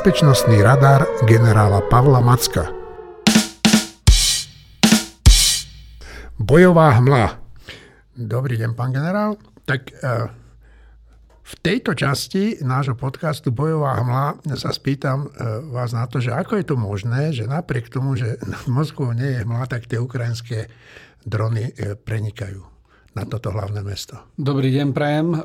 bezpečnostný radar generála Pavla Macka. Bojová hmla. Dobrý deň, pán generál. Tak uh, v tejto časti nášho podcastu Bojová hmla sa spýtam e, vás na to, že ako je to možné, že napriek tomu, že v Moskvu nie je hmla, tak tie ukrajinské drony e, prenikajú na toto hlavné mesto. Dobrý deň, Prajem. E,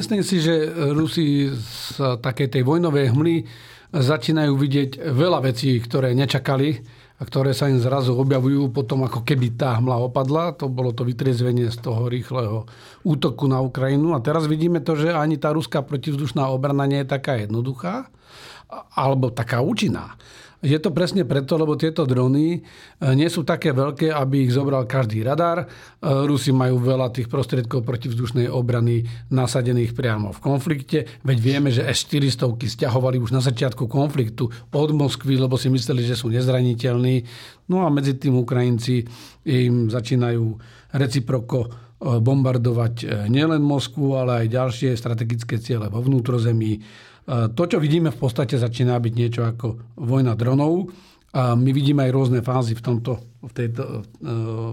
myslím si, že Rusi z takej tej vojnovej hmly začínajú vidieť veľa vecí, ktoré nečakali a ktoré sa im zrazu objavujú potom, ako keby tá hmla opadla. To bolo to vytriezvenie z toho rýchleho útoku na Ukrajinu. A teraz vidíme to, že ani tá ruská protivzdušná obrana nie je taká jednoduchá alebo taká účinná. Je to presne preto, lebo tieto drony e, nie sú také veľké, aby ich zobral každý radar. E, Rusi majú veľa tých prostriedkov protivzdušnej obrany nasadených priamo v konflikte. Veď vieme, že S-400 stiahovali už na začiatku konfliktu od Moskvy, lebo si mysleli, že sú nezraniteľní. No a medzi tým Ukrajinci im začínajú reciproko e, bombardovať nielen Moskvu, ale aj ďalšie strategické ciele vo vnútrozemí to, čo vidíme, v podstate začína byť niečo ako vojna dronov. A my vidíme aj rôzne fázy v, tomto, v tejto uh,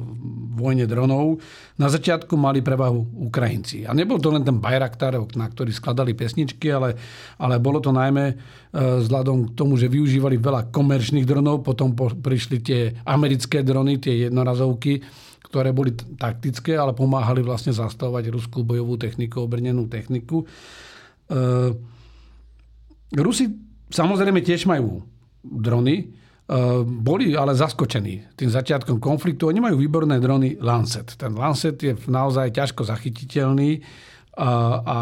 vojne dronov. Na začiatku mali prevahu Ukrajinci. A nebol to len ten Bayraktar, na ktorý skladali pesničky, ale, ale bolo to najmä uh, vzhľadom k tomu, že využívali veľa komerčných dronov. Potom po, prišli tie americké drony, tie jednorazovky, ktoré boli taktické, ale pomáhali vlastne zastavovať ruskú bojovú techniku, obrnenú techniku. Uh, Rusi samozrejme tiež majú drony, e, boli ale zaskočení tým začiatkom konfliktu. Oni majú výborné drony Lancet. Ten Lancet je naozaj ťažko zachytiteľný a, a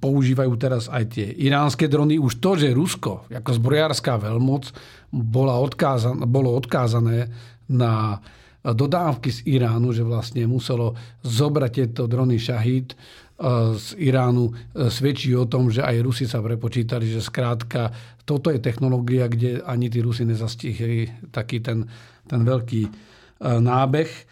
používajú teraz aj tie iránske drony. Už to, že Rusko ako zbrojárska veľmoc bola odkázané, bolo odkázané na dodávky z Iránu, že vlastne muselo zobrať tieto drony Shahid z Iránu e, svedčí o tom, že aj Rusi sa prepočítali, že skrátka toto je technológia, kde ani tí Rusi nezastihli taký ten, ten veľký e, nábeh. E,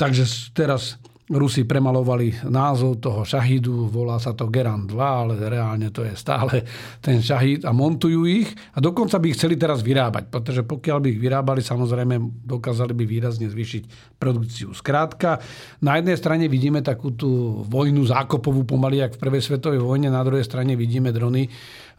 takže teraz Rusi premalovali názov toho šahidu, volá sa to Geran 2, ale reálne to je stále ten šahid a montujú ich a dokonca by ich chceli teraz vyrábať, pretože pokiaľ by ich vyrábali, samozrejme dokázali by výrazne zvýšiť produkciu. Skrátka, na jednej strane vidíme takú tú vojnu zákopovú pomaly, jak v prvej svetovej vojne, na druhej strane vidíme drony,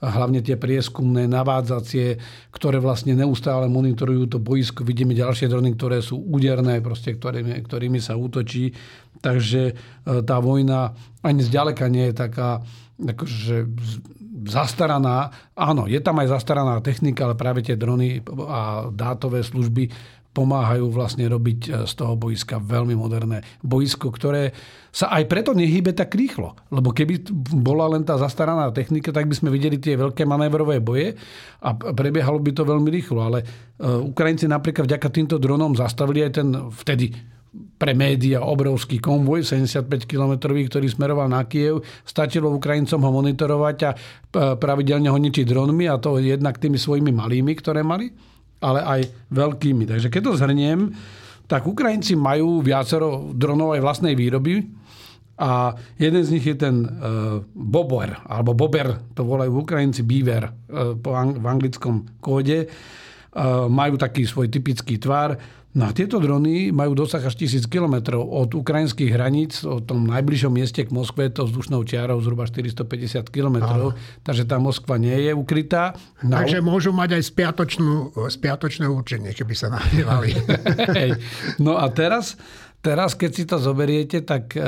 hlavne tie prieskumné, navádzacie, ktoré vlastne neustále monitorujú to boisko. Vidíme ďalšie drony, ktoré sú úderné, proste, ktorými, ktorými sa útočí. Takže e, tá vojna ani zďaleka nie je taká akože zastaraná. Áno, je tam aj zastaraná technika, ale práve tie drony a dátové služby pomáhajú vlastne robiť e, z toho boiska veľmi moderné boisko, ktoré sa aj preto nehýbe tak rýchlo. Lebo keby bola len tá zastaraná technika, tak by sme videli tie veľké manévrové boje a prebiehalo by to veľmi rýchlo. Ale e, Ukrajinci napríklad vďaka týmto dronom zastavili aj ten vtedy pre média obrovský konvoj, 75 km, ktorý smeroval na Kiev. Stačilo Ukrajincom ho monitorovať a e, pravidelne ho ničiť dronmi a to jednak tými svojimi malými, ktoré mali, ale aj veľkými. Takže keď to zhrniem, tak Ukrajinci majú viacero dronov aj vlastnej výroby a jeden z nich je ten uh, Bober, alebo Bober, to volajú Ukrajinci Beaver uh, po ang- v anglickom kóde. Uh, majú taký svoj typický tvar. No a tieto drony majú dosah až tisíc kilometrov od ukrajinských hraníc, o tom najbližšom mieste k Moskve, to vzdušnou čiarou zhruba 450 kilometrov, takže tá Moskva nie je ukrytá. No. Takže môžu mať aj spiatočnú, spiatočné určenie, keby sa nahnevali. no a teraz, teraz, keď si to zoberiete, tak e,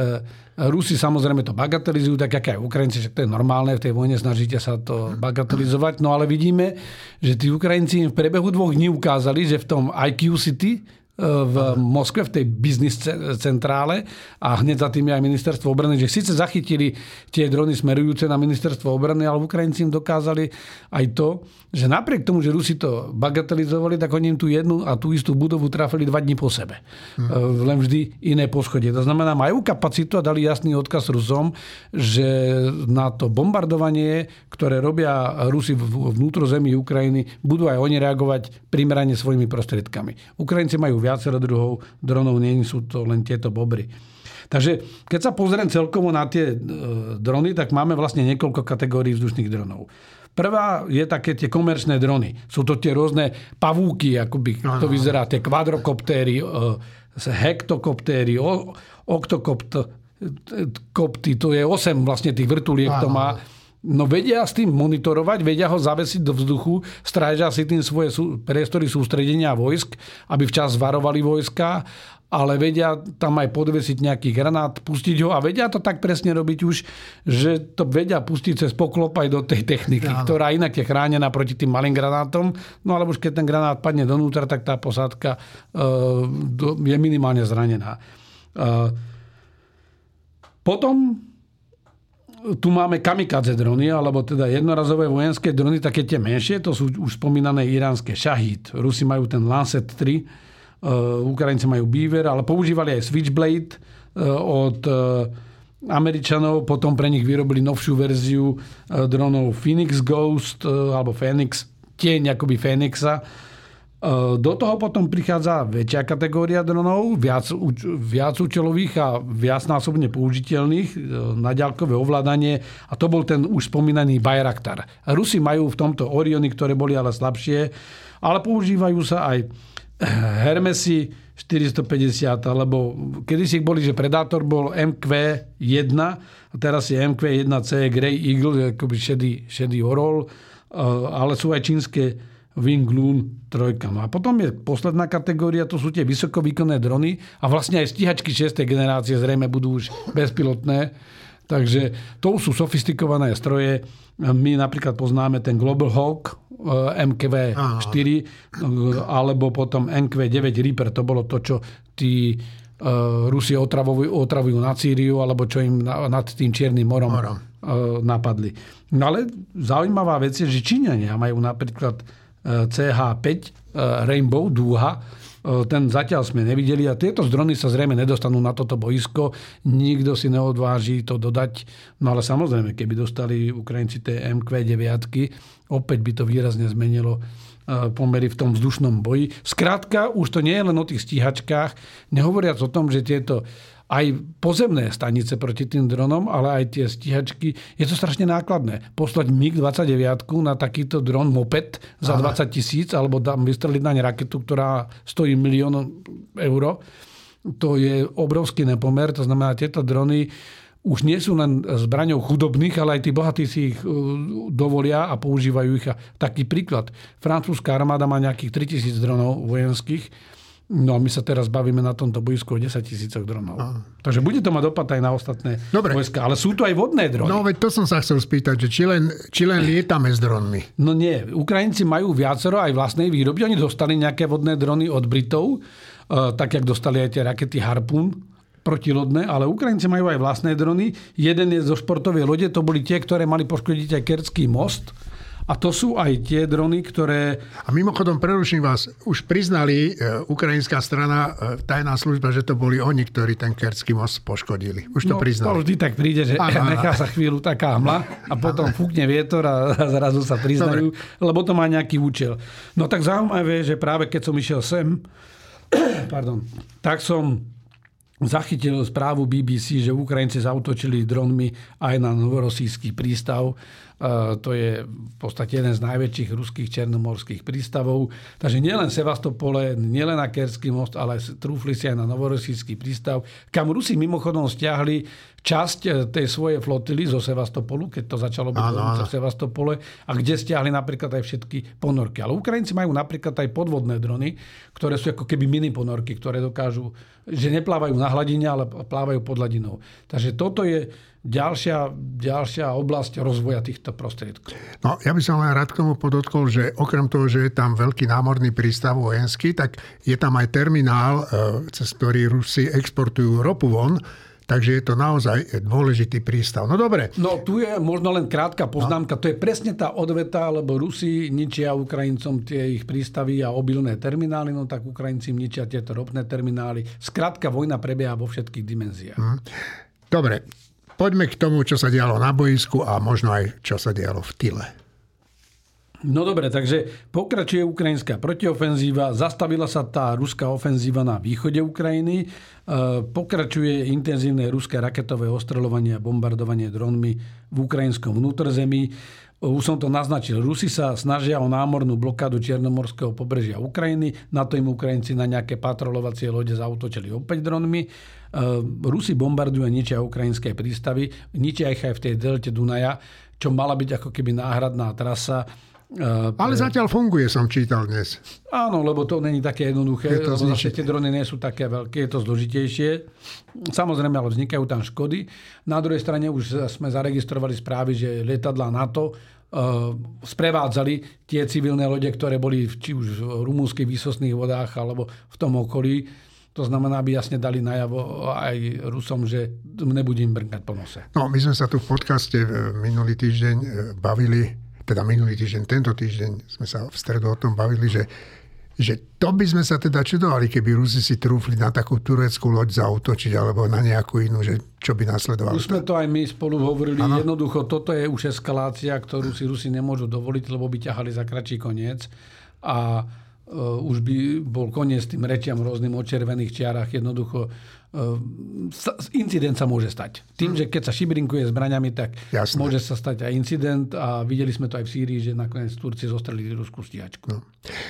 Rusi samozrejme to bagatelizujú, tak ako aj Ukrajinci, že to je normálne, v tej vojne snažíte sa to bagatelizovať, no ale vidíme, že tí Ukrajinci v priebehu dvoch dní ukázali, že v tom IQ City, v Moskve, v tej biznis centrále a hneď za tým je aj ministerstvo obrany, že síce zachytili tie drony smerujúce na ministerstvo obrany, ale Ukrajinci im dokázali aj to, že napriek tomu, že Rusi to bagatelizovali, tak oni im tú jednu a tú istú budovu trafili dva dní po sebe. Hmm. Len vždy iné poschodie. To znamená, majú kapacitu a dali jasný odkaz Rusom, že na to bombardovanie, ktoré robia Rusi v vnútrozemí Ukrajiny, budú aj oni reagovať primerane svojimi prostriedkami. Ukrajinci majú viacero druhov dronov, nie sú to len tieto bobry. Takže keď sa pozriem celkovo na tie e, drony, tak máme vlastne niekoľko kategórií vzdušných dronov. Prvá je také tie komerčné drony. Sú to tie rôzne pavúky, akoby to vyzerá, tie kvadrokoptéry, hektokoptéry, oktokopty, to je 8 vlastne tých vrtuliek to má. No vedia s tým monitorovať, vedia ho zavesiť do vzduchu, strážia si tým svoje priestory sústredenia vojsk, aby včas varovali vojska ale vedia tam aj podvesiť nejaký granát, pustiť ho a vedia to tak presne robiť už, že to vedia pustiť cez poklop aj do tej techniky, ja, ktorá inak je chránená proti tým malým granátom. No ale už keď ten granát padne donútra, tak tá posádka uh, je minimálne zranená. Uh, potom tu máme kamikadze drony, alebo teda jednorazové vojenské drony, také tie menšie, to sú už spomínané iránske Shahid. Rusi majú ten Lancet 3, Eh, Ukrajinci majú Beaver, ale používali aj Switchblade eh, od eh, Američanov, potom pre nich vyrobili novšiu verziu dronov Phoenix Ghost alebo Phoenix, tieň akoby Phoenixa. Do toho potom prichádza väčšia kategória dronov, viac, viac účelových a viacnásobne použiteľných na ďalkové ovládanie a to bol ten už spomínaný Bayraktar. Rusi majú v tomto Oriony, ktoré boli ale slabšie, ale používajú sa aj Hermesy 450, alebo kedysi boli, že Predator bol MQ1 a teraz je MQ1C Grey Eagle, akoby šedý, šedý orol, eh, ale sú aj čínske Wing Loon 3. No a potom je posledná kategória, to sú tie vysokovýkonné drony a vlastne aj stíhačky 6. generácie zrejme budú už bezpilotné. Takže to sú sofistikované stroje. My napríklad poznáme ten Global Hawk, Eh, MKV-4 eh, alebo potom MKV-9 Reaper. To bolo to, čo tí uh, Rusi otravujú, otravujú na Sýriu alebo čo im nad tým Čiernym morom, morom. Napadli. No ale zaujímavá vec je, že Číňania majú napríklad CH-5 uh, Rainbow Dúha, ten zatiaľ sme nevideli a tieto zdrony sa zrejme nedostanú na toto boisko. Nikto si neodváži to dodať. No ale samozrejme, keby dostali Ukrajinci tie MQ-9, opäť by to výrazne zmenilo e, pomery v tom vzdušnom boji. Skrátka, už to nie je len o tých stíhačkách, nehovoriac o tom, že tieto aj pozemné stanice proti tým dronom, ale aj tie stíhačky. Je to strašne nákladné. Poslať MiG-29 na takýto dron moped za 20 tisíc alebo tam vystreliť na ne raketu, ktorá stojí milión eur. To je obrovský nepomer. To znamená, tieto drony už nie sú len zbraňou chudobných, ale aj tí bohatí si ich uh, dovolia a používajú ich. Taký príklad. Francúzska armáda má nejakých 3000 dronov vojenských No a my sa teraz bavíme na tomto boisku o 10 tisícoch dronov. Aha. Takže bude to mať dopad aj na ostatné Dobre. vojska. Ale sú tu aj vodné drony. No veď to som sa chcel spýtať, že či len, či len lietame s dronmi. No nie. Ukrajinci majú viacero aj vlastnej výroby. Oni dostali nejaké vodné drony od Britov, uh, tak jak dostali aj tie rakety Harpoon protilodné, ale Ukrajinci majú aj vlastné drony. Jeden je zo športovej lode, to boli tie, ktoré mali poškodiť aj Kerský most a to sú aj tie drony, ktoré... A mimochodom, preruším vás, už priznali e, ukrajinská strana, e, tajná služba, že to boli oni, ktorí ten Kerský most poškodili. Už to no, priznali. To vždy tak príde, že ano, nechá sa chvíľu taká hmla a potom fúkne vietor a zrazu sa priznajú, Dobre. lebo to má nejaký účel. No tak zaujímavé, že práve keď som išiel sem, pardon, tak som zachytil správu BBC, že Ukrajinci zautočili dronmi aj na novorosijský prístav to je v podstate jeden z najväčších ruských černomorských prístavov. Takže nielen Sevastopole, nielen na Kerský most, ale trúfli si aj na Novorosijský prístav, kam Rusi mimochodom stiahli časť e, tej svojej flotily zo Sevastopolu, keď to začalo byť v Sevastopole, a kde stiahli napríklad aj všetky ponorky. Ale Ukrajinci majú napríklad aj podvodné drony, ktoré sú ako keby mini ponorky, ktoré dokážu, že neplávajú na hladine, ale plávajú pod hladinou. Takže toto je ďalšia, ďalšia oblasť rozvoja týchto prostriedkov. No, ja by som len rád k tomu podotkol, že okrem toho, že je tam veľký námorný prístav vojenský, tak je tam aj terminál, e, cez ktorý Rusi exportujú ropu von, Takže je to naozaj dôležitý prístav. No dobre. No tu je možno len krátka poznámka. No. To je presne tá odveta, lebo Rusi ničia Ukrajincom tie ich prístavy a obilné terminály, no tak Ukrajinci ničia tieto ropné terminály. Skrátka, vojna prebieha vo všetkých dimenziách. Hm. Dobre, Poďme k tomu, čo sa dialo na boisku a možno aj čo sa dialo v tyle. No dobre, takže pokračuje ukrajinská protiofenzíva, zastavila sa tá ruská ofenzíva na východe Ukrajiny, e, pokračuje intenzívne ruské raketové ostreľovanie a bombardovanie dronmi v ukrajinskom vnútrzemí. Už som to naznačil. Rusi sa snažia o námornú blokádu Čiernomorského pobrežia Ukrajiny. Na to im Ukrajinci na nejaké patrolovacie lode zautočili opäť dronmi. E, Rusi bombardujú a ničia ukrajinské prístavy. Ničia ich aj v tej delte Dunaja, čo mala byť ako keby náhradná trasa Uh, Ale zatiaľ funguje, som čítal dnes. Áno, lebo to není také jednoduché. Je to lebo tie drony nie sú také veľké, je to zložitejšie. Samozrejme, ale vznikajú tam škody. Na druhej strane už sme zaregistrovali správy, že lietadla NATO uh, sprevádzali tie civilné lode, ktoré boli či už v rumúnskych výsostných vodách alebo v tom okolí. To znamená, aby jasne dali najavo aj Rusom, že nebudem brnkať po nose. No, my sme sa tu v podcaste minulý týždeň e, bavili teda minulý týždeň, tento týždeň sme sa v stredu o tom bavili, že, že to by sme sa teda čudovali, keby Rusi si trúfli na takú tureckú loď zautočiť alebo na nejakú inú, že čo by nasledovalo. Už sme to aj my spolu hovorili. Ano? Jednoducho, toto je už eskalácia, ktorú si Rusi nemôžu dovoliť, lebo by ťahali za kračí koniec. A už by bol koniec tým rečiam rôznym o červených čiarach. Jednoducho incident sa môže stať. Tým, hm. že keď sa šibrinkuje zbraňami, tak Jasne. môže sa stať aj incident a videli sme to aj v Sýrii, že nakoniec Turci zostrelili ruskú stíhačku. No.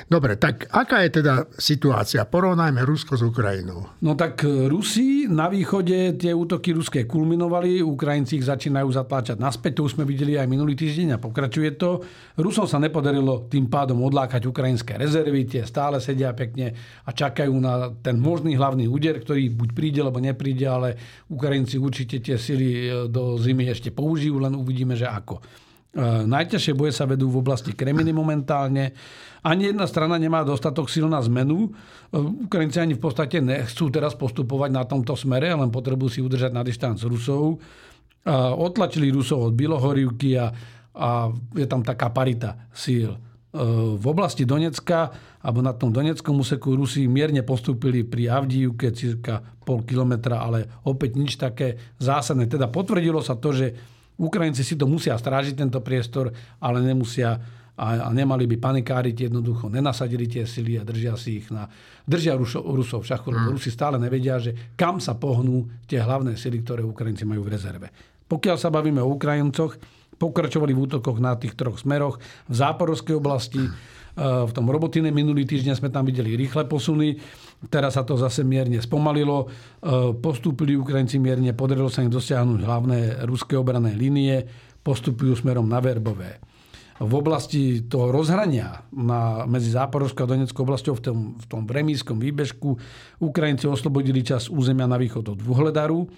Dobre, tak aká je teda situácia? Porovnajme Rusko s Ukrajinou. No tak e, Rusi na východe tie útoky ruské kulminovali, Ukrajinci ich začínajú zatláčať naspäť, to už sme videli aj minulý týždeň a pokračuje to. Rusom sa nepodarilo tým pádom odlákať ukrajinské rezervy, tie stále sedia pekne a čakajú na ten možný hlavný úder, ktorý buď príde príde, alebo nepríde, ale Ukrajinci určite tie sily e, do zimy ešte použijú, len uvidíme, že ako. E, najťažšie boje sa vedú v oblasti Kreminy momentálne. Ani jedna strana nemá dostatok sil na zmenu. E, Ukrajinci ani v podstate nechcú teraz postupovať na tomto smere, len potrebujú si udržať na distanc Rusov. Otlačili Rusov od Bilohorivky a, a je tam taká parita síl. V oblasti Donecka alebo na tom Doneckom úseku Rusi mierne postúpili pri Avdijivke cirka pol kilometra, ale opäť nič také zásadné. Teda potvrdilo sa to, že Ukrajinci si to musia strážiť, tento priestor, ale nemusia a, nemali by panikáriť, jednoducho nenasadili tie sily a držia si ich na... Držia Rusov, Rusov v šachu, lebo mm. Rusi stále nevedia, že kam sa pohnú tie hlavné sily, ktoré Ukrajinci majú v rezerve. Pokiaľ sa bavíme o Ukrajincoch, pokračovali v útokoch na tých troch smeroch. V záporovskej oblasti v tom robotine minulý týždeň sme tam videli rýchle posuny. Teraz sa to zase mierne spomalilo. Postúpili Ukrajinci mierne, podarilo sa im dosiahnuť hlavné ruské obrané línie. Postupujú smerom na Verbové. V oblasti toho rozhrania na, medzi Záporovskou a Doneckou oblasťou v tom, v tom bremískom výbežku Ukrajinci oslobodili čas územia na východ od Vuhledaru.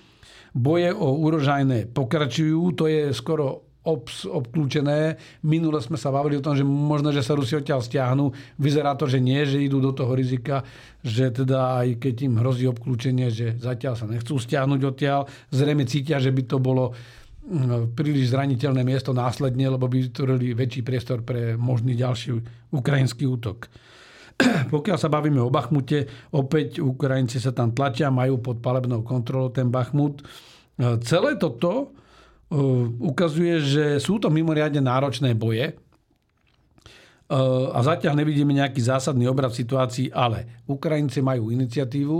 Boje o úrožajné pokračujú, to je skoro obs, obklúčené. Minule sme sa bavili o tom, že možno, že sa Rusi odtiaľ stiahnu. Vyzerá to, že nie, že idú do toho rizika, že teda aj keď im hrozí obklúčenie, že zatiaľ sa nechcú stiahnuť odtiaľ. Zrejme cítia, že by to bolo mm, príliš zraniteľné miesto následne, lebo by vytvorili väčší priestor pre možný ďalší ukrajinský útok. Pokiaľ sa bavíme o Bachmute, opäť Ukrajinci sa tam tlačia, majú pod palebnou kontrolou ten Bachmut. Celé toto ukazuje, že sú to mimoriadne náročné boje a zatiaľ nevidíme nejaký zásadný obrad v situácii, ale Ukrajinci majú iniciatívu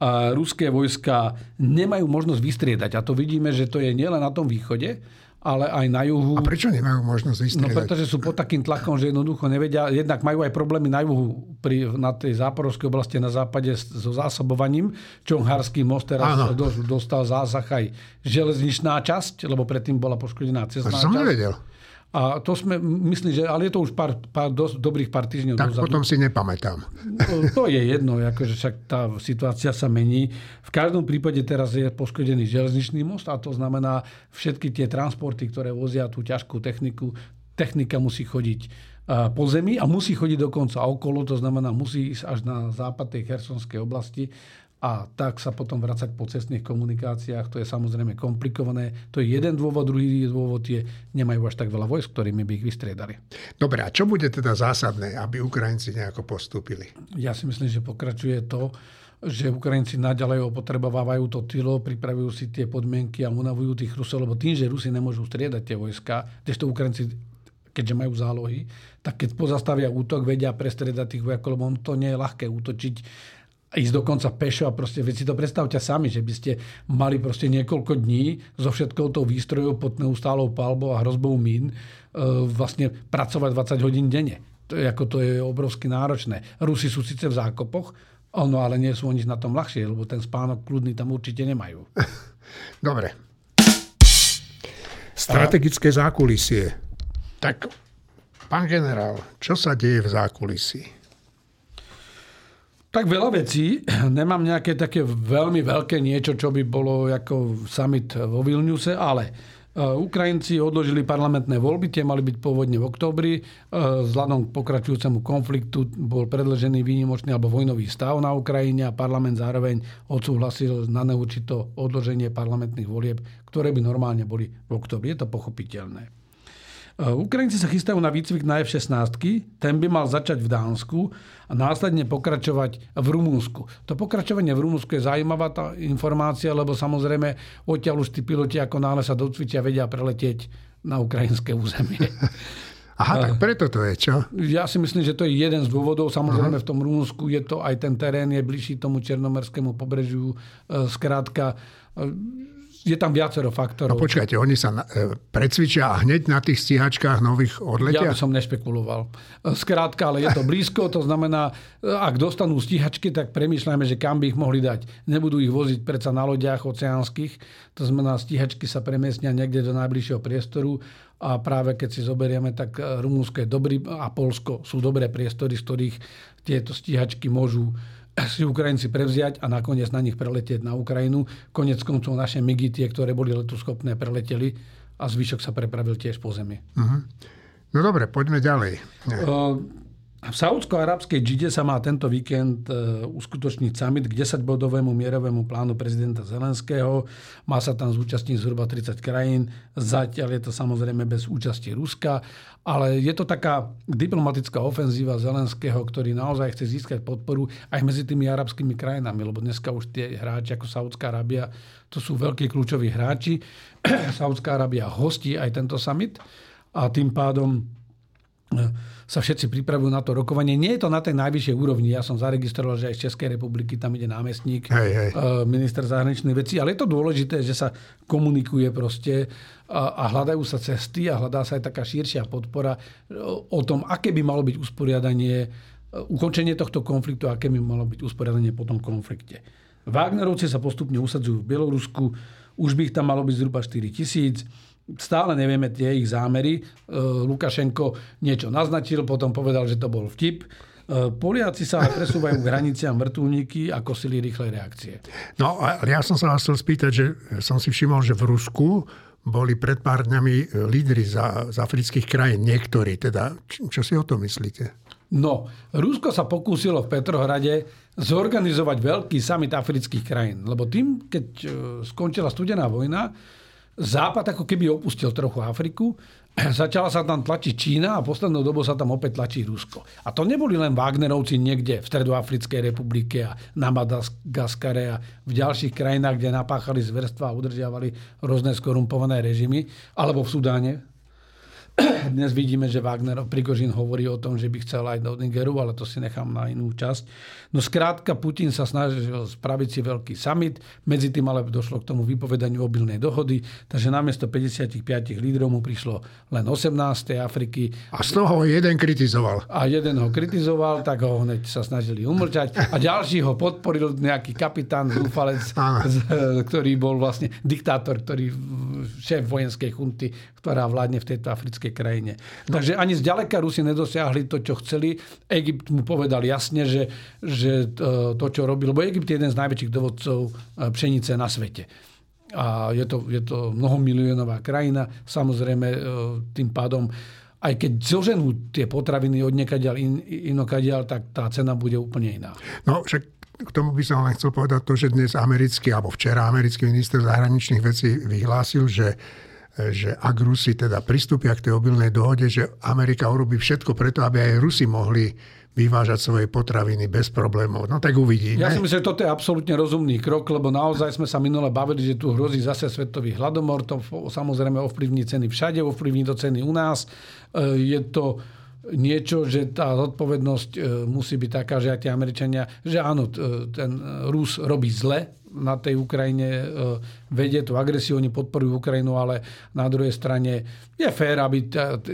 a ruské vojska nemajú možnosť vystriedať. A to vidíme, že to je nielen na tom východe, ale aj na juhu. A prečo nemajú možnosť vystriedať? No pretože sú pod takým tlakom, že jednoducho nevedia. Jednak majú aj problémy na juhu, pri, na tej záporovskej oblasti na západe so zásobovaním. Čonharský most teraz Áno. dostal zásah aj železničná časť, lebo predtým bola poškodená cestná časť. Som nevedel. A to sme, myslím, že, ale je to už pár, pár dosť dobrých pár týždňov Tak dozadu. potom si nepamätám. No, to je jedno, akože však tá situácia sa mení. V každom prípade teraz je poškodený železničný most a to znamená všetky tie transporty, ktoré vozia tú ťažkú techniku, technika musí chodiť po zemi a musí chodiť dokonca okolo, to znamená musí ísť až na západ tej Chersonskej oblasti a tak sa potom vracať po cestných komunikáciách. To je samozrejme komplikované. To je jeden dôvod. Druhý dôvod je, nemajú až tak veľa vojsk, ktorými by ich vystriedali. Dobre, a čo bude teda zásadné, aby Ukrajinci nejako postúpili? Ja si myslím, že pokračuje to, že Ukrajinci naďalej opotrebovávajú to tylo, pripravujú si tie podmienky a unavujú tých Rusov, lebo tým, že Rusi nemôžu striedať tie vojska, to Ukrajinci keďže majú zálohy, tak keď pozastavia útok, vedia prestredať tých vojakov, lebo to nie je ľahké útočiť ísť dokonca pešo a proste, veď si to predstavte sami, že by ste mali proste niekoľko dní so všetkou tou výstrojou pod neustálou palbou a hrozbou mín e, vlastne pracovať 20 hodín denne. To je, ako to je obrovsky náročné. Rusi sú síce v zákopoch, ono, ale nie sú oni na tom ľahšie, lebo ten spánok kľudný tam určite nemajú. Dobre. Strategické zákulisie. Tak, pán generál, čo sa deje v zákulisí? Tak veľa vecí. Nemám nejaké také veľmi veľké niečo, čo by bolo ako summit vo Vilniuse, ale e, Ukrajinci odložili parlamentné voľby, tie mali byť pôvodne v októbri. E, vzhľadom k pokračujúcemu konfliktu bol predlžený výnimočný alebo vojnový stav na Ukrajine a parlament zároveň odsúhlasil na neurčito odloženie parlamentných volieb, ktoré by normálne boli v októbri. Je to pochopiteľné. Eh, Ukrajinci sa chystajú na výcvik na F-16. Ten by mal začať v Dánsku a následne pokračovať v Rumúnsku. To pokračovanie v Rumúnsku je zaujímavá tá informácia, lebo samozrejme odtiaľ už tí piloti ako náhle sa docvičia vedia preletieť na ukrajinské územie. Aha, tak eh, preto to je, čo? Ja si myslím, že to je jeden z dôvodov. Samozrejme, v tom Rumunsku je to aj ten terén, je bližší tomu černomerskému pobrežiu. Skrátka, eh, je tam viacero faktorov. No počkajte, oni sa e, precvičia a hneď na tých stíhačkách nových odletia? Ja by som nešpekuloval. E, skrátka, ale je to blízko, to znamená, e, ak dostanú stíhačky, tak premýšľajme, že kam by ich mohli dať. Nebudú ich voziť predsa na lodiach oceánskych, to znamená, stíhačky sa premiestnia niekde do najbližšieho priestoru a práve keď si zoberieme, tak Rumúnsko je dobrý a Polsko sú dobré priestory, z ktorých tieto stíhačky môžu si Ukrajinci prevziať a nakoniec na nich preletieť na Ukrajinu. Konec koncov naše MIGI, tie, ktoré boli letuschopné, preleteli a zvyšok sa prepravil tiež po zemi. Uh-huh. No dobre, poďme ďalej. Uh, v Saudsko-arabskej Džide sa má tento víkend e, uskutočniť summit k 10-bodovému mierovému plánu prezidenta Zelenského. Má sa tam zúčastniť zhruba 30 krajín. Zatiaľ je to samozrejme bez účasti Ruska, ale je to taká diplomatická ofenzíva Zelenského, ktorý naozaj chce získať podporu aj medzi tými arabskými krajinami, lebo dneska už tie hráči ako Saudská Arábia, to sú veľkí kľúčoví hráči. Saudská Arábia hostí aj tento summit a tým pádom sa všetci pripravujú na to rokovanie. Nie je to na tej najvyššej úrovni. Ja som zaregistroval, že aj z Českej republiky tam ide námestník, hej, hej. Eh, minister zahraničných vecí. Ale je to dôležité, že sa komunikuje proste a, a hľadajú sa cesty a hľadá sa aj taká širšia podpora eh, o tom, aké by malo byť usporiadanie, eh, ukončenie tohto konfliktu, aké by malo byť usporiadanie po tom konflikte. Wagnerovci sa postupne usadzujú v Bielorusku, už by ich tam malo byť zhruba 4 tisíc stále nevieme tie ich zámery. E, Lukašenko niečo naznačil, potom povedal, že to bol vtip. E, Poliaci sa presúvajú k hraniciam vrtulníky a kosili rýchle reakcie. No, ale ja som sa vás chcel spýtať, že som si všimol, že v Rusku boli pred pár dňami lídry z, z afrických krajín, niektorí. Teda, čo si o tom myslíte? No, Rusko sa pokúsilo v Petrohrade zorganizovať veľký summit afrických krajín. Lebo tým, keď e, skončila studená vojna, Západ ako keby opustil trochu Afriku, začala sa tam tlačiť Čína a poslednou dobou sa tam opäť tlačí Rusko. A to neboli len Wagnerovci niekde v Stredoafrickej republike a na Madagaskare a v ďalších krajinách, kde napáchali zverstva a udržiavali rôzne skorumpované režimy, alebo v Sudáne, dnes vidíme, že Wagner Prigožin hovorí o tom, že by chcel aj do Nigeru, ale to si nechám na inú časť. No skrátka, Putin sa snažil spraviť si veľký summit, medzi tým ale došlo k tomu vypovedaniu obilnej dohody, takže namiesto 55 lídrov mu prišlo len 18. Afriky. A z toho jeden kritizoval. A jeden ho kritizoval, tak ho hneď sa snažili umlčať. A ďalší ho podporil nejaký kapitán, zúfalec, ktorý bol vlastne diktátor, ktorý šéf vojenskej chunty, ktorá vládne v tejto africkej africkej krajine. Takže ani zďaleka Rusi nedosiahli to, čo chceli. Egypt mu povedal jasne, že, že to, čo robil, lebo Egypt je jeden z najväčších dovodcov e, pšenice na svete. A je to, je to mnohomilionová krajina. Samozrejme, e, tým pádom aj keď zoženú tie potraviny od niekaďal in, inokadiaľ, tak tá cena bude úplne iná. No však k tomu by som len chcel povedať to, že dnes americký, alebo včera americký minister zahraničných vecí vyhlásil, že že ak Rusi teda pristúpia k tej obilnej dohode, že Amerika urobí všetko preto, aby aj Rusi mohli vyvážať svoje potraviny bez problémov. No tak uvidíme. Ja si myslím, že toto je absolútne rozumný krok, lebo naozaj sme sa minule bavili, že tu hrozí zase svetový hladomor. To samozrejme ovplyvní ceny všade, ovplyvní to ceny u nás. E, je to niečo, že tá zodpovednosť e, musí byť taká, že aj tie Američania, že áno, ten Rus robí zle na tej Ukrajine, e, vedie tú agresiu, oni podporujú Ukrajinu, ale na druhej strane je fér, aby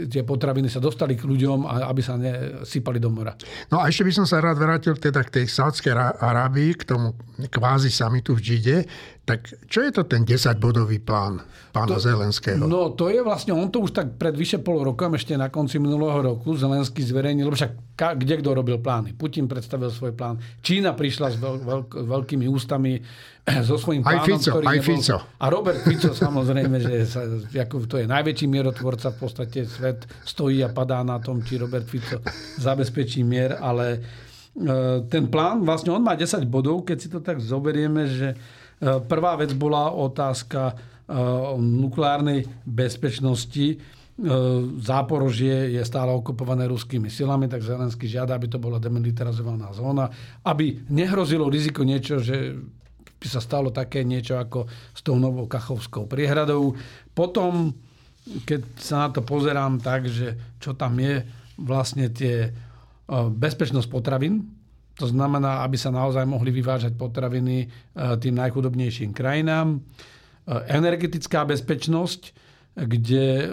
tie potraviny sa dostali k ľuďom a aby sa nesypali do mora. No a ešte by som sa rád vrátil teda k tej Sádskej Arábii, k tomu kvázi samitu v Džide. Tak čo je to ten 10-bodový plán pána to, Zelenského? No to je vlastne, on to už tak pred vyše pol rokom, ešte na konci minulého roku, Zelenský zverejnil, lebo však kde kto robil plány? Putin predstavil svoj plán. Čína prišla s veľ, veľk, veľkými ústami so svojím plánom, aj Fico, ktorý aj nebol... Fico. A Robert Fico samozrejme, že sa, ako to je najväčší mierotvorca, v podstate svet stojí a padá na tom, či Robert Fico zabezpečí mier, ale e, ten plán, vlastne on má 10 bodov, keď si to tak zoberieme, že prvá vec bola otázka e, nukleárnej bezpečnosti. E, Záporožie je stále okupované ruskými silami, tak Zelenský žiada, aby to bola demilitarizovaná zóna, aby nehrozilo riziko niečo, že by sa stalo také niečo ako s tou novou Kachovskou priehradou. Potom, keď sa na to pozerám tak, že čo tam je, vlastne tie bezpečnosť potravín, to znamená, aby sa naozaj mohli vyvážať potraviny e, tým najchudobnejším krajinám. E, energetická bezpečnosť, kde e,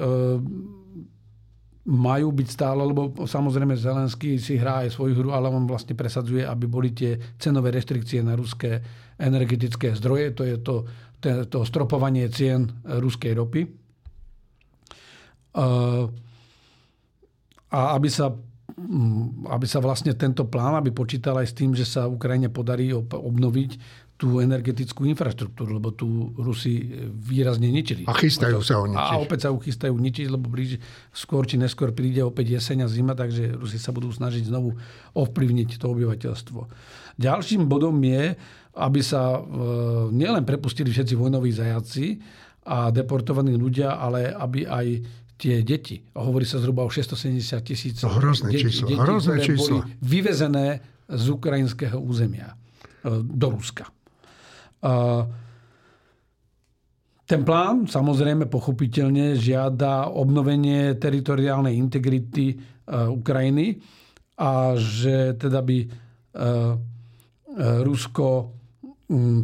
majú byť stále, lebo samozrejme Zelenský si hrá aj svoju hru, ale on vlastne presadzuje, aby boli tie cenové restrikcie na ruské energetické zdroje. To je to, to, to stropovanie cien ruskej ropy. A aby sa aby sa vlastne tento plán, aby počítal aj s tým, že sa Ukrajine podarí obnoviť tú energetickú infraštruktúru, lebo tu Rusi výrazne ničili. A chystajú sa ho ničiť. A opäť sa uchystajú ničiť, lebo blíž, skôr či neskôr príde opäť jeseň a zima, takže Rusi sa budú snažiť znovu ovplyvniť to obyvateľstvo. Ďalším bodom je, aby sa e, nielen prepustili všetci vojnoví zajaci a deportovaní ľudia, ale aby aj tie deti, hovorí sa zhruba o 670 tisíc hrozné detí, číslo, detí, hrozné ktoré číslo. boli vyvezené z ukrajinského územia e, do Ruska. Ten plán samozrejme pochopiteľne žiada obnovenie teritoriálnej integrity e, Ukrajiny a že teda by e, Rusko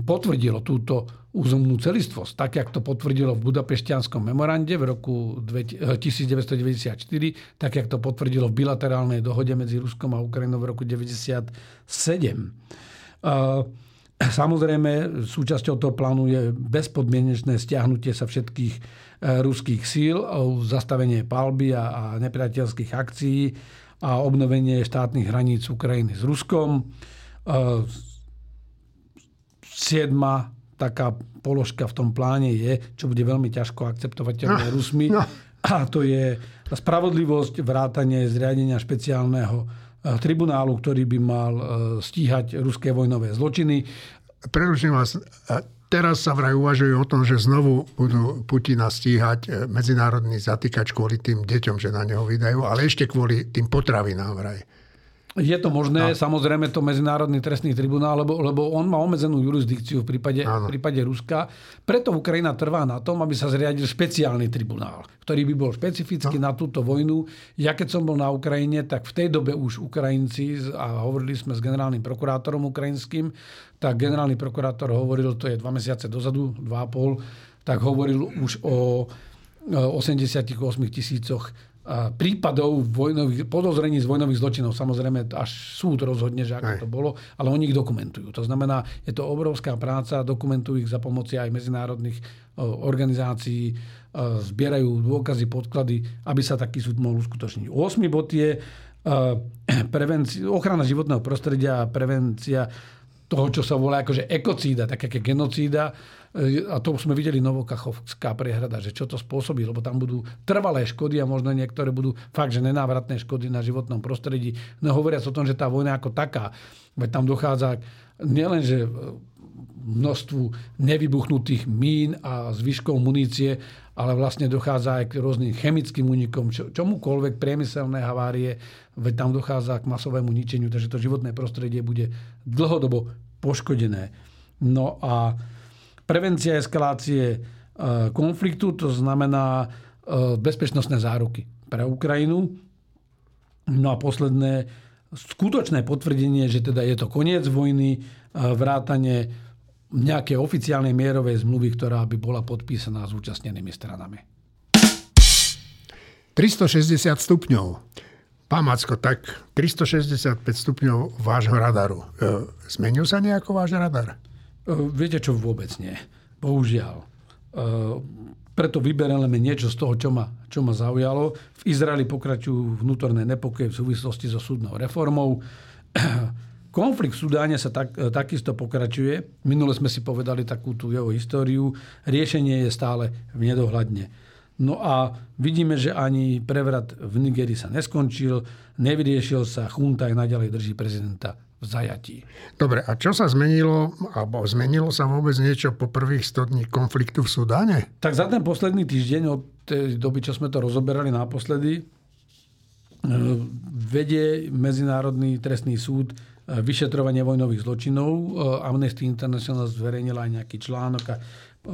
potvrdilo túto územnú celistvosť, tak jak to potvrdilo v Budapešťanskom memorande v roku 1994, eh, tak jak to potvrdilo v bilaterálnej dohode medzi Ruskom a Ukrajinou v roku 1997. Samozrejme, súčasťou toho plánu je bezpodmienečné stiahnutie sa všetkých eh, ruských síl, zastavenie palby a, nepriateľských akcií a obnovenie štátnych hraníc Ukrajiny s Ruskom. Eh, siedma taká položka v tom pláne je, čo bude veľmi ťažko akceptovateľné no, Rusmi. No. A to je spravodlivosť, vrátanie zriadenia špeciálneho eh, tribunálu, ktorý by mal eh, stíhať ruské vojnové zločiny. Preruším vás. Teraz sa vraj uvažujú o tom, že znovu budú Putina stíhať eh, medzinárodný zatýkač kvôli tým deťom, že na neho vydajú, ale ešte kvôli tým potravinám vraj. Je to možné, no. samozrejme to Medzinárodný trestný tribunál, lebo, lebo on má obmedzenú jurisdikciu v prípade, v prípade Ruska. Preto Ukrajina trvá na tom, aby sa zriadil špeciálny tribunál, ktorý by bol špecificky no. na túto vojnu. Ja keď som bol na Ukrajine, tak v tej dobe už Ukrajinci, a hovorili sme s generálnym prokurátorom ukrajinským, tak generálny prokurátor hovoril, to je dva mesiace dozadu, dva a pol, tak hovoril už o 88 tisícoch prípadov vojnových, podozrení z vojnových zločinov. Samozrejme, až súd rozhodne, že ako Aj. to bolo, ale oni ich dokumentujú. To znamená, je to obrovská práca, dokumentujú ich za pomoci aj medzinárodných organizácií, zbierajú dôkazy, podklady, aby sa taký súd mohol uskutočniť. 8. bod je prevenci- ochrana životného prostredia a prevencia toho, čo sa volá akože ekocída, tak genocída. E, a to sme videli Novokachovská prehrada, že čo to spôsobí, lebo tam budú trvalé škody a možno niektoré budú fakt, že nenávratné škody na životnom prostredí. No hovoriac o tom, že tá vojna ako taká, veď tam dochádza nielen, že množstvu nevybuchnutých mín a zvyškov munície, ale vlastne dochádza aj k rôznym chemickým únikom, čo, čomukoľvek priemyselné havárie, veď tam dochádza k masovému ničeniu, takže to životné prostredie bude dlhodobo poškodené. No a prevencia eskalácie e, konfliktu, to znamená e, bezpečnostné záruky pre Ukrajinu. No a posledné, skutočné potvrdenie, že teda je to koniec vojny, e, vrátanie nejaké oficiálnej mierovej zmluvy, ktorá by bola podpísaná zúčastnenými stranami. 360 stupňov. Pán Macko, tak 365 stupňov vášho radaru. Zmenil sa nejako váš radar? E, viete čo, vôbec nie. Bohužiaľ. E, preto vybereme niečo z toho, čo ma, čo ma zaujalo. V Izraeli pokračujú vnútorné nepokoje v súvislosti so súdnou reformou. Konflikt v Sudáne sa tak, e, takisto pokračuje. Minule sme si povedali takú tú jeho históriu. Riešenie je stále v nedohľadne. No a vidíme, že ani prevrat v Nigerii sa neskončil, nevyriešil sa, chunta aj naďalej drží prezidenta v zajatí. Dobre, a čo sa zmenilo, alebo zmenilo sa vôbec niečo po prvých 100 dní konfliktu v Sudáne? Tak za ten posledný týždeň, od tej doby, čo sme to rozoberali naposledy, e, vedie Medzinárodný trestný súd vyšetrovanie vojnových zločinov. E, Amnesty International zverejnila aj nejaký článok a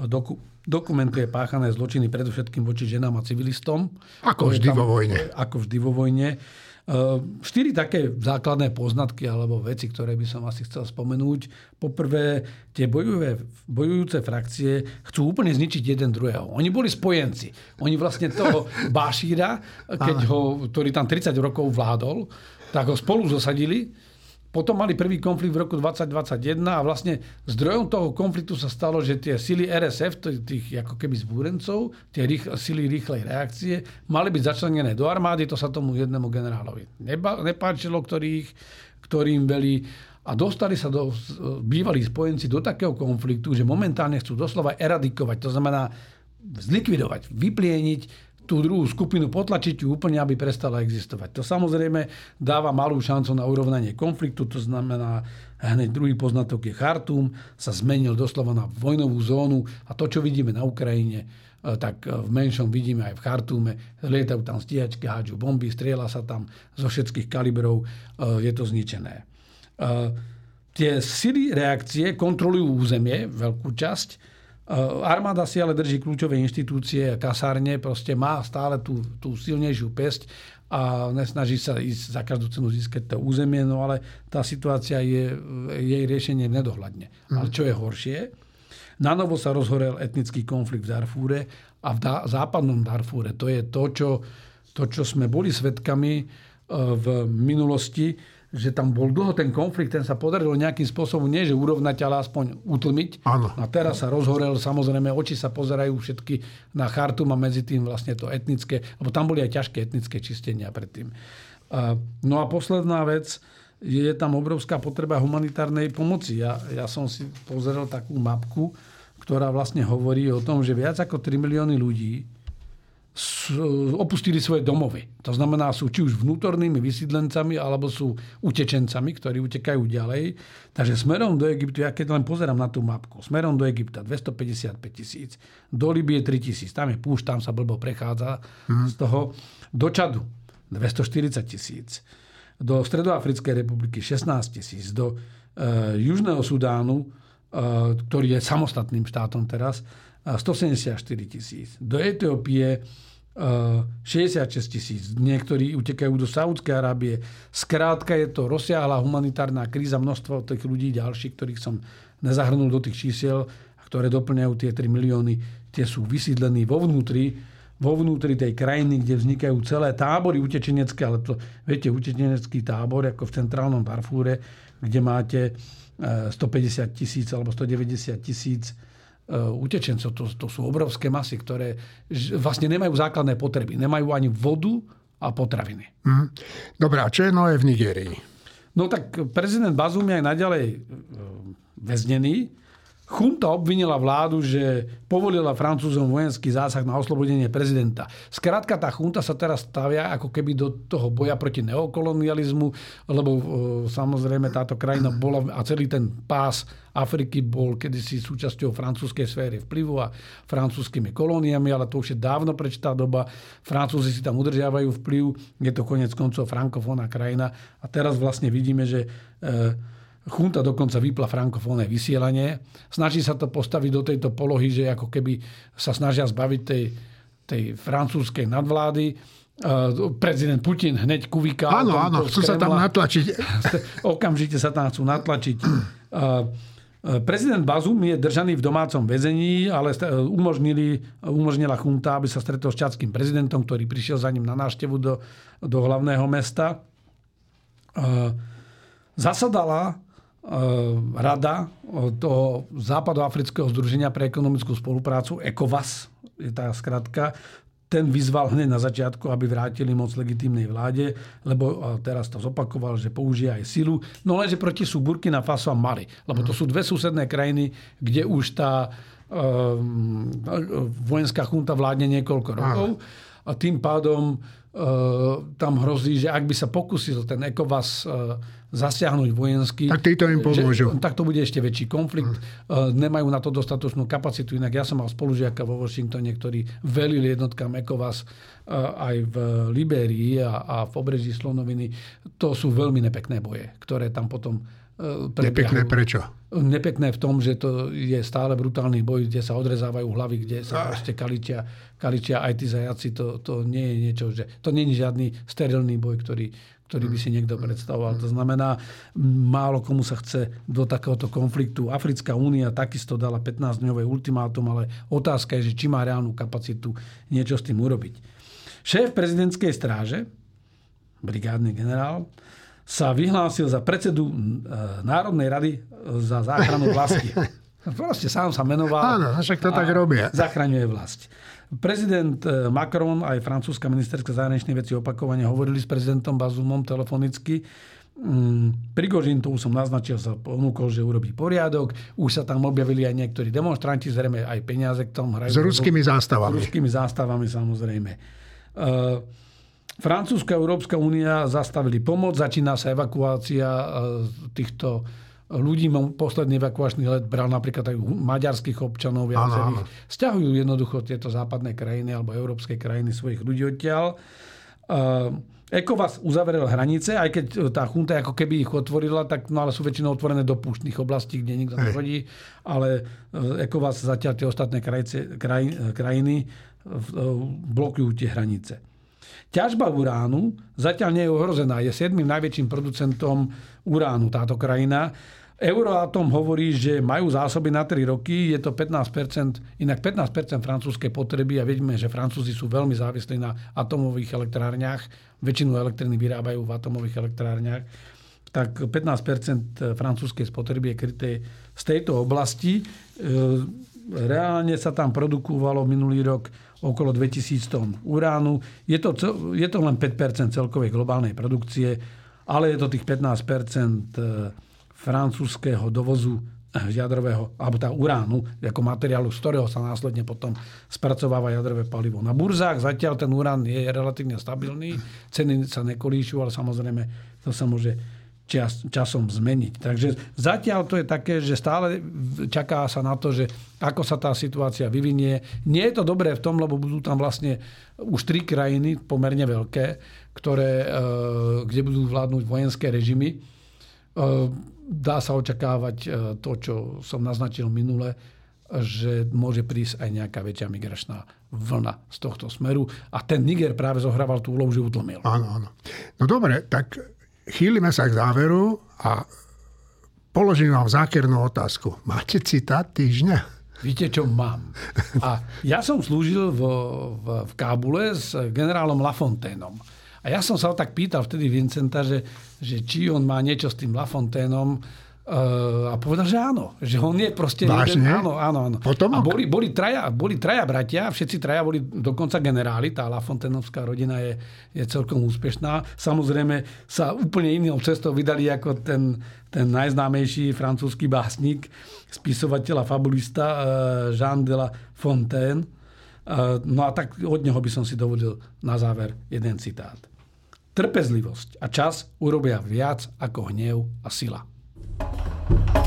doku, dokumentuje páchané zločiny predovšetkým voči ženám a civilistom. Ako vždy tam, vo vojne. Ako vždy vo vojne. E, štyri také základné poznatky alebo veci, ktoré by som asi chcel spomenúť. Poprvé, tie bojujúce, bojujúce frakcie chcú úplne zničiť jeden druhého. Oni boli spojenci. Oni vlastne toho Bášíra, keď ho, ktorý tam 30 rokov vládol, tak ho spolu zosadili potom mali prvý konflikt v roku 2021 a vlastne zdrojom toho konfliktu sa stalo, že tie sily RSF, tých ako keby zbúrencov, tie rých, sily rýchlej reakcie, mali byť začlenené do armády, to sa tomu jednému generálovi nepáčilo, ktorých, ktorým velí a dostali sa do, bývalí spojenci do takého konfliktu, že momentálne chcú doslova eradikovať, to znamená zlikvidovať, vyplieniť tú druhú skupinu, potlačiť ju úplne, aby prestala existovať. To samozrejme dáva malú šancu na urovnanie konfliktu, to znamená, hneď druhý poznatok je Chartum, sa zmenil doslova na vojnovú zónu a to, čo vidíme na Ukrajine, e, tak v menšom vidíme aj v Chartúme. Lietajú tam stíhačky, hádžu bomby, strieľa sa tam zo všetkých kalibrov, e, je to zničené. E, tie sily reakcie kontrolujú územie, veľkú časť, armáda si ale drží kľúčové inštitúcie, kasárne, proste má stále tú, tú silnejšiu pesť a nesnaží sa ísť za každú cenu získať to územie, no ale tá situácia je, jej riešenie nedohľadne. Mm. Ale čo je horšie, na novo sa rozhorel etnický konflikt v Darfúre a v da- západnom Darfúre. To je to, čo, to, čo sme boli svetkami eh, v minulosti, že tam bol dlho ten konflikt, ten sa podarilo nejakým spôsobom, nie že urovnať, ale aspoň utlmiť. Áno. A teraz sa rozhorel, samozrejme, oči sa pozerajú všetky na Chartum a medzi tým vlastne to etnické, lebo tam boli aj ťažké etnické čistenia predtým. No a posledná vec, je tam obrovská potreba humanitárnej pomoci. Ja, ja som si pozrel takú mapku, ktorá vlastne hovorí o tom, že viac ako 3 milióny ľudí opustili svoje domovy. To znamená, sú či už vnútornými vysídlencami, alebo sú utečencami, ktorí utekajú ďalej. Takže smerom do Egyptu, ja keď len pozerám na tú mapku, smerom do Egypta 255 tisíc, do Libie 3 tisíc, tam je púšť, tam sa blbo prechádza hmm. z toho, do Čadu 240 tisíc, do Stredoafrickej republiky 16 tisíc, do uh, Južného Sudánu, uh, ktorý je samostatným štátom teraz, 174 tisíc. Do Etiópie 66 tisíc. Niektorí utekajú do Saudskej Arábie. Skrátka je to rozsiahla humanitárna kríza, množstvo tých ľudí ďalších, ktorých som nezahrnul do tých čísiel, ktoré doplňajú tie 3 milióny, tie sú vysídlení vo vnútri, vo vnútri tej krajiny, kde vznikajú celé tábory utečenecké, ale to, viete, utečenecký tábor, ako v centrálnom Darfúre, kde máte 150 e, tisíc alebo 190 tisíc E, utečencov. To, to sú obrovské masy, ktoré vlastne nemajú základné potreby. Nemajú ani vodu a potraviny. Mm. Dobre, a čo je nové v Nigérii? No tak prezident Bazum je aj naďalej e, väznený. Chunta obvinila vládu, že povolila Francúzom vojenský zásah na oslobodenie prezidenta. Skrátka, tá chunta sa teraz stavia ako keby do toho boja proti neokolonializmu, lebo e, samozrejme táto krajina bola a celý ten pás Afriky bol kedysi súčasťou francúzskej sféry vplyvu a francúzskými kolóniami, ale to už je dávno preč tá doba. Francúzi si tam udržiavajú vplyv, je to konec koncov frankofónna krajina a teraz vlastne vidíme, že e, Chunta dokonca vypla frankofónne vysielanie. Snaží sa to postaviť do tejto polohy, že ako keby sa snažia zbaviť tej, tej francúzskej nadvlády. Prezident Putin hneď kuvíka. Áno, áno, chcú sa tam natlačiť. Okamžite sa tam chcú natlačiť. Prezident Bazum je držaný v domácom väzení, ale umožnili, umožnila chunta, aby sa stretol s čadským prezidentom, ktorý prišiel za ním na návštevu do, do hlavného mesta. Zasadala E, rada toho Západoafrického združenia pre ekonomickú spoluprácu, ECOVAS, je tá skratka, ten vyzval hneď na začiatku, aby vrátili moc legitímnej vláde, lebo teraz to zopakoval, že použije aj silu. No lenže proti sú Burkina Faso a Mali, lebo to sú dve susedné krajiny, kde už tá um, vojenská chunta vládne niekoľko rokov a tým pádom uh, tam hrozí, že ak by sa pokusil ten ECOVAS uh, zasiahnuť vojensky. Tak títo im pomôžu. Že, tak to bude ešte väčší konflikt. Mm. Nemajú na to dostatočnú kapacitu. Inak ja som mal spolužiaka vo Washingtone, ktorí velili jednotkám ECOWAS e, aj v Libérii a, a v obreží Slonoviny. To sú veľmi nepekné boje, ktoré tam potom e, prebiehajú. Nepekné prečo? Nepekné v tom, že to je stále brutálny boj, kde sa odrezávajú hlavy, kde sa ešte kaličia, kaličia aj tí zajaci. To, to nie je niečo, že to nie je žiadny sterilný boj, ktorý, ktorý by si niekto predstavoval. To znamená, málo komu sa chce do takéhoto konfliktu. Africká únia takisto dala 15-dňové ultimátum, ale otázka je, že či má reálnu kapacitu niečo s tým urobiť. Šéf prezidentskej stráže, brigádny generál, sa vyhlásil za predsedu e, Národnej rady za záchranu vlasti. Proste sám sa menoval. Áno, však to tak robia. Zachraňuje vlast. Prezident eh, Macron aj francúzska ministerská zahraničných veci opakovane hovorili s prezidentom Bazumom telefonicky. Mm, Prigožin, to už som naznačil, sa ponúkol, že urobí poriadok. Už sa tam objavili aj niektorí demonstranti, zrejme aj peniaze k tomu hrajú. S ruskými zástavami. S ruskými zástavami, samozrejme. Uh, Francúzska a Európska únia zastavili pomoc, začína sa evakuácia uh, týchto ľudí. Posledný evakuačný let bral napríklad aj maďarských občanov viacerých. Sťahujú jednoducho tieto západné krajiny alebo európske krajiny svojich ľudí odtiaľ. ECOVAS uzavrel hranice, aj keď tá chunta ako keby ich otvorila, tak no ale sú väčšinou otvorené do púštnych oblastí, kde nikto nechodí, ale ECOVAS zatiaľ tie ostatné krajice, kraj, krajiny blokujú tie hranice. Ťažba uránu zatiaľ nie je ohrozená. Je 7. najväčším producentom uránu táto krajina. Euroatom hovorí, že majú zásoby na 3 roky, je to 15%, inak 15% francúzskej potreby a vidíme, že Francúzi sú veľmi závislí na atomových elektrárniach, väčšinu elektriny vyrábajú v atomových elektrárniach, tak 15% francúzskej spotreby je kryté z tejto oblasti. E, reálne sa tam produkovalo minulý rok okolo 2000 tón uránu. Je to, je to len 5% celkovej globálnej produkcie, ale je to tých 15% e, francúzského dovozu e, jadrového, alebo tá uránu, ako materiálu, z ktorého sa následne potom spracováva jadrové palivo. Na burzách zatiaľ ten urán je relatívne stabilný, ceny sa nekolíšujú, ale samozrejme to sa môže čas, časom zmeniť. Takže zatiaľ to je také, že stále čaká sa na to, že ako sa tá situácia vyvinie. Nie je to dobré v tom, lebo budú tam vlastne už tri krajiny pomerne veľké, ktoré, e, kde budú vládnuť vojenské režimy. E, dá sa očakávať e, to, čo som naznačil minule, že môže prísť aj nejaká väčšia migračná vlna z tohto smeru. A ten Niger práve zohrával tú úlohu, že utlmil. Áno, áno. No dobre, tak chýlime sa k záveru a položím vám zákernú otázku. Máte citát týždňa? Viete, čo mám. A ja som slúžil v, v, v Kábule s generálom Lafonténom. A ja som sa tak pýtal vtedy Vincenta, že, že či on má niečo s tým Lafonténom, a povedal, že áno. Že on je proste... Vážne? Jeden, áno, áno, áno. Potomok? A boli, boli, traja, boli traja bratia, všetci traja boli dokonca generáli. Tá Lafontainovská rodina je, je celkom úspešná. Samozrejme sa úplne inou cestou vydali ako ten, ten najznámejší francúzsky básnik, spisovateľ a fabulista uh, Jean de la Fontaine. Uh, no a tak od neho by som si dovolil na záver jeden citát. Trpezlivosť a čas urobia viac ako hnev a sila. Thank you.